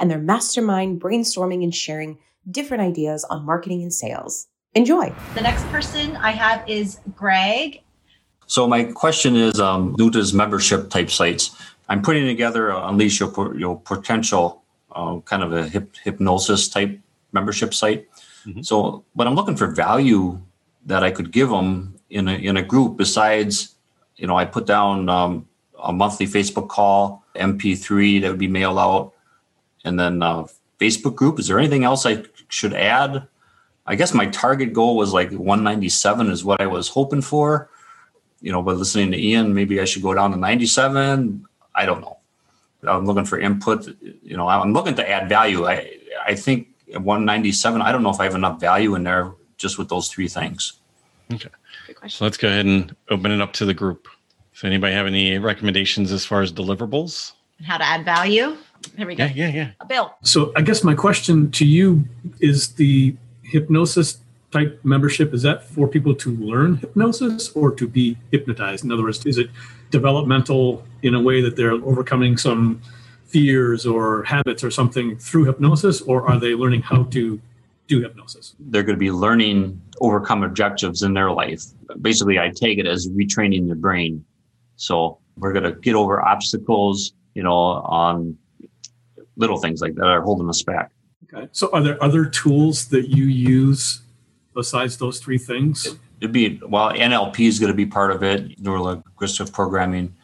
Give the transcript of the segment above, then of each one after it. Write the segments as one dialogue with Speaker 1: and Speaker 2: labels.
Speaker 1: and their mastermind brainstorming and sharing different ideas on marketing and sales. Enjoy.
Speaker 2: The next person I have is Greg.
Speaker 3: So my question is um, due to membership type sites. I'm putting together a Unleash Your, your Potential uh, kind of a hip, hypnosis type membership site. Mm-hmm. So, but I'm looking for value that I could give them in a, in a group besides, you know, I put down um, a monthly Facebook call, MP3 that would be mailed out, and then uh, Facebook group. Is there anything else I should add? I guess my target goal was like 197 is what I was hoping for. You know, but listening to Ian, maybe I should go down to 97. I don't know. I'm looking for input. You know, I'm looking to add value. I I think 197. I don't know if I have enough value in there just with those three things.
Speaker 4: Okay. So let's go ahead and open it up to the group. So anybody have any recommendations as far as deliverables?
Speaker 2: And how to add value? Here we go.
Speaker 4: Yeah, yeah, yeah.
Speaker 2: Bill.
Speaker 5: So I guess my question to you is the hypnosis type membership is that for people to learn hypnosis or to be hypnotized in other words is it developmental in a way that they're overcoming some fears or habits or something through hypnosis or are they learning how to do hypnosis
Speaker 3: they're going to be learning overcome objectives in their life basically i take it as retraining the brain so we're going to get over obstacles you know on little things like that are holding us back.
Speaker 5: Okay. So are there other tools that you use besides those three things?
Speaker 3: It'd be well, NLP is going to be part of it, neurolinguistic programming.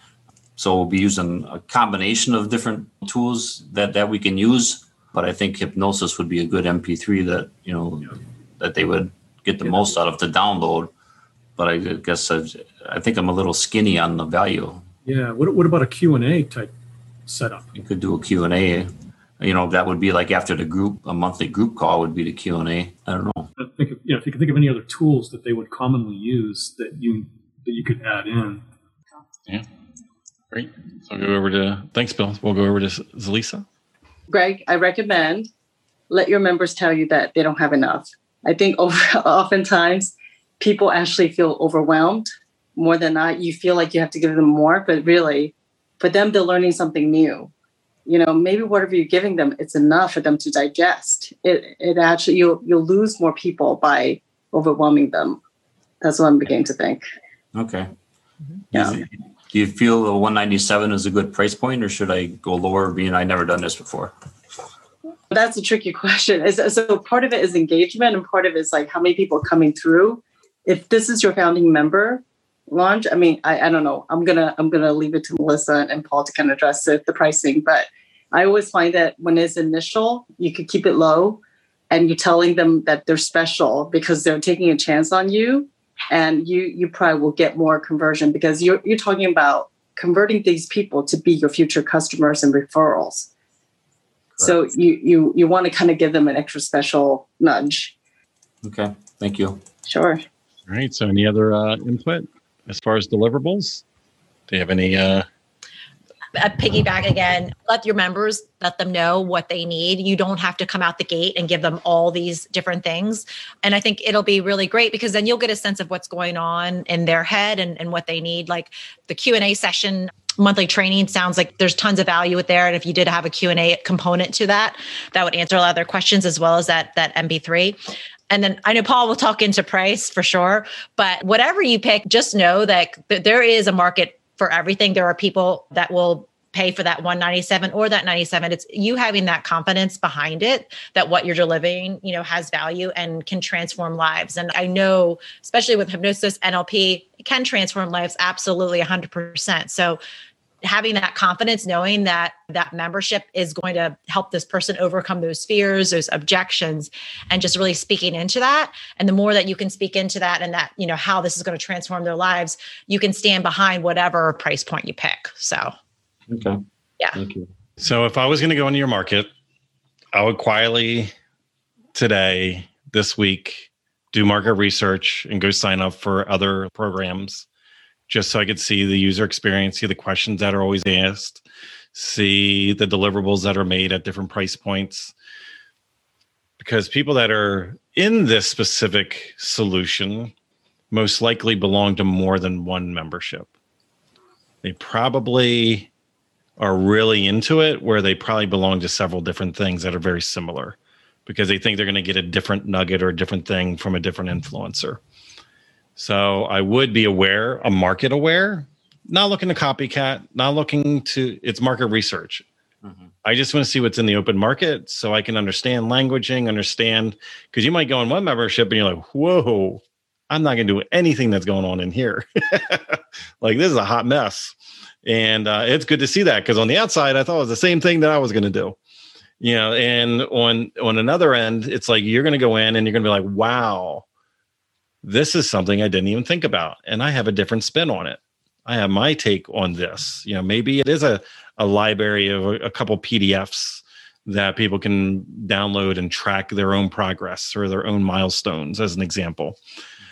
Speaker 3: So we'll be using a combination of different tools that that we can use. But I think hypnosis would be a good MP3 that you know yeah. that they would get the yeah. most out of to download. But I guess I, I think I'm a little skinny on the value.
Speaker 5: Yeah. What, what about a Q and A type setup?
Speaker 3: You could do a Q and A you know that would be like after the group a monthly group call would be the q&a i don't know.
Speaker 5: I think of, you know, if you can think of any other tools that they would commonly use that you that you could add in.
Speaker 4: Yeah. Great. So i'll go over to thanks bill. We'll go over to zelisa.
Speaker 6: Greg i recommend let your members tell you that they don't have enough. I think over, oftentimes people actually feel overwhelmed more than not. You feel like you have to give them more but really for them they're learning something new you know maybe whatever you're giving them it's enough for them to digest. It it actually you'll you'll lose more people by overwhelming them. That's what i'm beginning to think.
Speaker 3: Okay. Yeah. Do you feel the 197 is a good price point or should i go lower being i never done this before?
Speaker 6: That's a tricky question. So part of it is engagement and part of it is like how many people are coming through. If this is your founding member launch. I mean I, I don't know. I'm gonna i'm gonna leave it to melissa and paul to kind of address the, the pricing but i always find that when it's initial you could keep it low and you're telling them that they're special because they're taking a chance on you and you you probably will get more conversion because you're you're talking about converting these people to be your future customers and referrals. Correct. so you you you want to kind of give them an extra special nudge.
Speaker 3: Okay thank you.
Speaker 6: Sure.
Speaker 4: All right so any other uh, input as far as deliverables? Do you have any? Uh...
Speaker 2: A piggyback again, let your members let them know what they need. You don't have to come out the gate and give them all these different things. And I think it'll be really great because then you'll get a sense of what's going on in their head and, and what they need. Like the Q&A session monthly training sounds like there's tons of value with there and if you did have a q&a component to that that would answer a lot of their questions as well as that that mp3 and then I know Paul will talk into price for sure, but whatever you pick, just know that there is a market for everything. There are people that will pay for that 197 or that 97 it's you having that confidence behind it that what you're delivering you know has value and can transform lives. And i know especially with hypnosis nlp it can transform lives absolutely 100% so having that confidence knowing that that membership is going to help this person overcome those fears those objections and just really speaking into that. And the more that you can speak into that and that you know how this is going to transform their lives you can stand behind whatever price point you pick. So
Speaker 3: okay.
Speaker 2: Yeah.
Speaker 3: Thank you.
Speaker 4: So if i was going to go into your market i would quietly today, this week, do market research and go sign up for other programs just so I could see the user experience, see the questions that are always asked, see the deliverables that are made at different price points. Because people that are in this specific solution most likely belong to more than one membership. They probably are really into it where they probably belong to several different things that are very similar because they think they're going to get a different nugget or a different thing from a different influencer. So I would be aware, a market aware, not looking to copycat, not looking to it's market research. Mm-hmm. I just want to see what's in the open market so I can understand languaging, understand because you might go in one membership and you're like, whoa, I'm not going to do anything that's going on in here. like this is a hot mess. And uh, it's good to see that because on the outside, I thought it was the same thing that I was going to do. You know, and on on another end, it's like you're going to go in and you're going to be like, wow, this is something I didn't even think about, and I have a different spin on it. I have my take on this. You know, maybe it is a a library of a, a couple PDFs that people can download and track their own progress or their own milestones, as an example.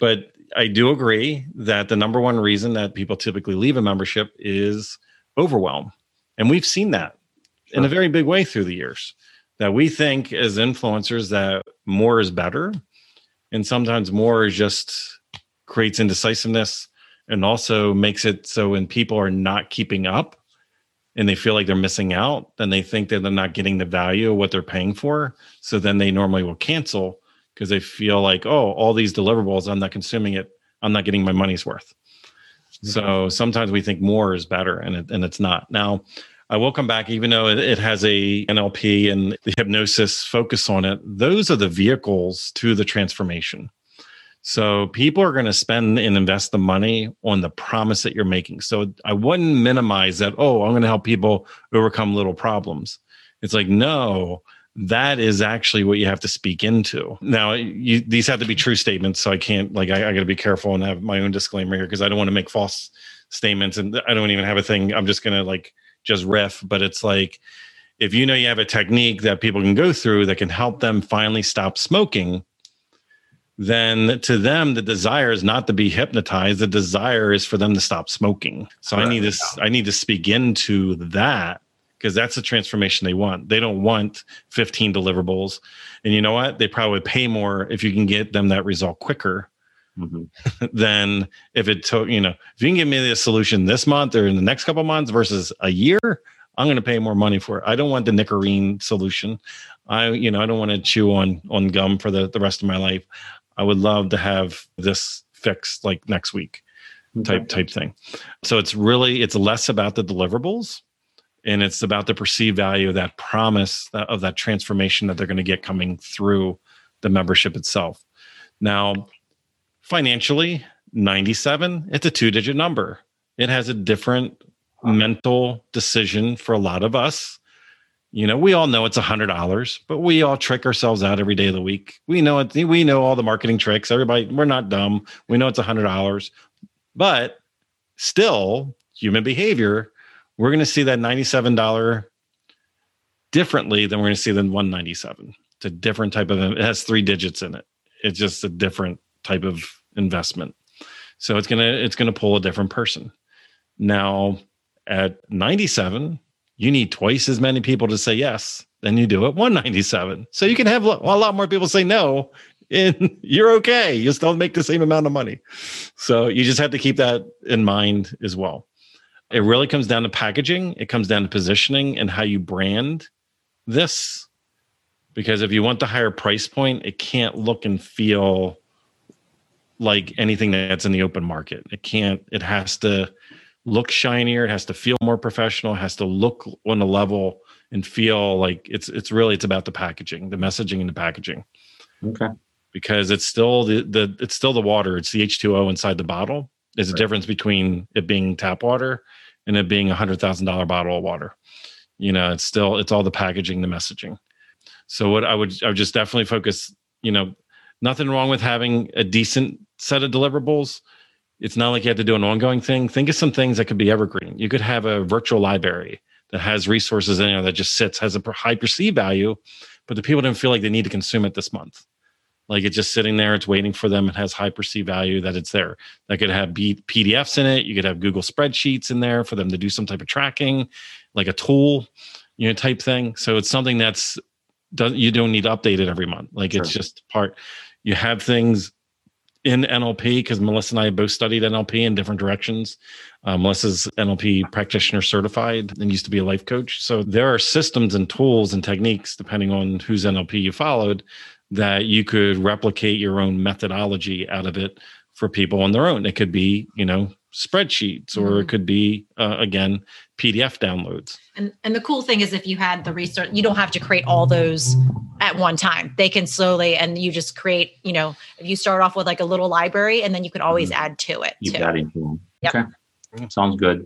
Speaker 4: But I do agree that the number one reason that people typically leave a membership is overwhelm. And we've seen that sure. in a very big way through the years. That we think as influencers that more is better. And sometimes more is just creates indecisiveness and also makes it so when people are not keeping up and they feel like they're missing out, then they think that they're not getting the value of what they're paying for. So then they normally will cancel because they feel like, oh, all these deliverables, I'm not consuming it. I'm not getting my money's worth. Mm-hmm. So sometimes we think more is better, and it, and it's not. Now, I will come back, even though it, has a NLP and the hypnosis focus on it. Those are the vehicles to the transformation. So people are going to spend and invest the money on the promise that you're making. So I wouldn't minimize that. Oh, I'm going to help people overcome little problems. It's like no, that is actually what you have to speak into. Now, you, these have to be true statements, so I can't like I, I got to be careful and have my own disclaimer here because I don't want to make false statements, and I don't even have a thing. I'm just gonna like just riff, but it's like if you know you have a technique that people can go through that can help them finally stop smoking, then to them the desire is not to be hypnotized. The desire is for them to stop smoking. So. I need to I need to speak into that because that's the transformation they want. They don't want 15 deliverables. And you know what? They probably pay more if you can get them that result quicker mm-hmm. than if it took, you know, if you can give me the solution this month or in the next couple months versus a year, I'm going to pay more money for it. I don't want the Nicorette solution. I, you know, I don't want to chew on on gum for the, the rest of my life. I would love to have this fixed like next week type type thing. So it's really it's less about the deliverables and it's about the perceived value of that promise of that transformation that they're going to get coming through the membership itself now financially 97 it's a two digit number. It has a different mental decision for a lot of us. You know we all know it's a hundred dollars but we all trick ourselves out every day of the week. We know it we know all the marketing tricks. Everybody we're not dumb. We know it's a hundred dollars. But still human behavior we're going to see that $97 differently than we're going to see the 197 it's a different type of it has three digits in it. It's just a different type of investment. So it's to it's to pull a different person. Now at 97 you need twice as many people to say yes than you do at 197 so you can have a lot more people say no and you're okay. You still make the same amount of money. So you just have to keep that in mind as well. It really comes down to packaging, it comes down to positioning and how you brand this. Because if you want the higher price point, it can't look and feel like anything that's in the open market. It can't, it has to look shinier, it has to feel more professional, it has to look on a level and feel like it's it's really it's about the packaging, the messaging and the packaging.
Speaker 3: Okay.
Speaker 4: Because it's still the the it's still the water, it's the H2O inside the bottle. There's right. a difference between it being tap water and it being a hundred thousand dollar bottle of water. You know, it's still it's all the packaging, the messaging. So what I would I would just definitely focus, you know, nothing wrong with having a decent set of deliverables. It's not like you have to do an ongoing thing. Think of some things that could be evergreen. You could have a virtual library that has resources in there that just sits, has a high perceived value, but the people didn't feel like they need to consume it this month. Like it's just sitting there, it's waiting for them. It has high perceived value that it's there. That could have B- PDFs in it. You could have Google spreadsheets in there for them to do some type of tracking, like a tool, you know, type thing. So it's something that's doesn't you don't need to update it every month. Like sure. it's just part. You have things in NLP because Melissa and I both studied NLP in different directions. Uh, Melissa's NLP practitioner certified and used to be a life coach. So there are systems and tools and techniques, depending on whose NLP you followed, that you could replicate your own methodology out of it for people on their own. It could be, you know, spreadsheets or mm-hmm. it could be uh, again pdf downloads
Speaker 2: and and the cool thing is if you had the research you don't have to create all those at one time they can slowly and you just create you know if you start off with like a little library and then you can always mm-hmm. add to it
Speaker 3: Keep too. adding to them yep. okay sounds good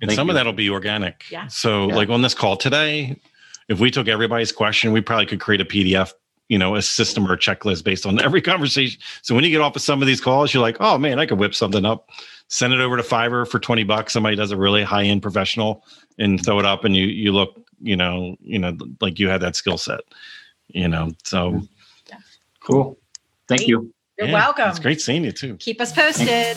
Speaker 4: and Thank some you. of that'll be organic yeah so yeah. like on this call today if we took everybody's question we probably could create a pdf you know a system or a checklist based on every conversation. So when you get off of some of these calls you're like oh man i could whip something up. Send it over to fiverr for 20 bucks. Somebody does a really high end professional and throw it up and you you look you know you know like you had that skill set you know so.
Speaker 3: Yeah. cool. Thank you.
Speaker 2: You're yeah, welcome.
Speaker 4: it's great seeing you too.
Speaker 2: Keep us posted